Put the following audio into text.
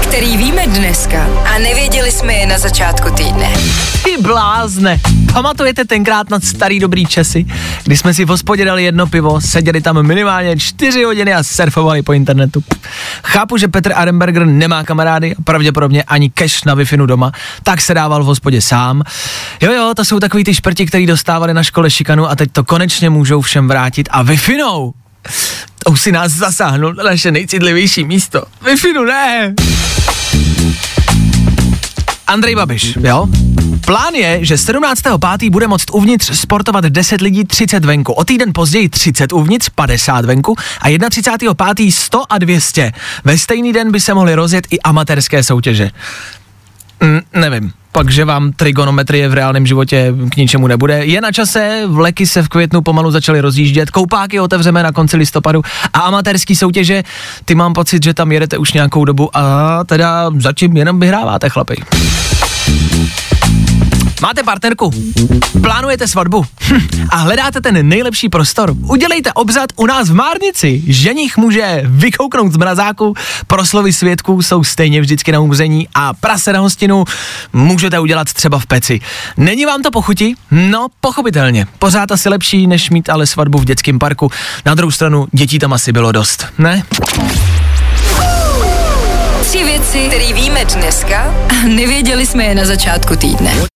který víme dneska a nevěděli jsme je na začátku týdne. Ty blázne. Pamatujete tenkrát na starý dobrý časy, kdy jsme si v hospodě dali jedno pivo, seděli tam minimálně čtyři hodiny a surfovali po internetu. Chápu, že Petr Arenberger nemá kamarády a pravděpodobně ani cash na wi doma, tak se dával v hospodě sám. Jo, jo, to jsou takový ty šprti, který dostávali na škole šikanu a teď to konečně můžou všem vrátit a wi to už si nás zasáhnul na naše nejcitlivější místo. wi ne! Andrej Babiš, jo? Plán je, že 17.5. bude moct uvnitř sportovat 10 lidí 30 venku, o týden později 30 uvnitř, 50 venku a 31.5. 100 a 200. Ve stejný den by se mohly rozjet i amatérské soutěže. Mm, nevím pak, že vám trigonometrie v reálném životě k ničemu nebude. Je na čase, vleky se v květnu pomalu začaly rozjíždět, koupáky otevřeme na konci listopadu a amatérský soutěže, ty mám pocit, že tam jedete už nějakou dobu a teda zatím jenom vyhráváte chlapi. Máte partnerku? Plánujete svatbu? Hm. A hledáte ten nejlepší prostor? Udělejte obřad u nás v Márnici. Ženich může vykouknout z mrazáku, proslovy svědků jsou stejně vždycky na umření a prase na hostinu můžete udělat třeba v peci. Není vám to pochutí? No, pochopitelně. Pořád asi lepší, než mít ale svatbu v dětském parku. Na druhou stranu, dětí tam asi bylo dost, ne? Tři věci, které víme dneska a nevěděli jsme je na začátku týdne.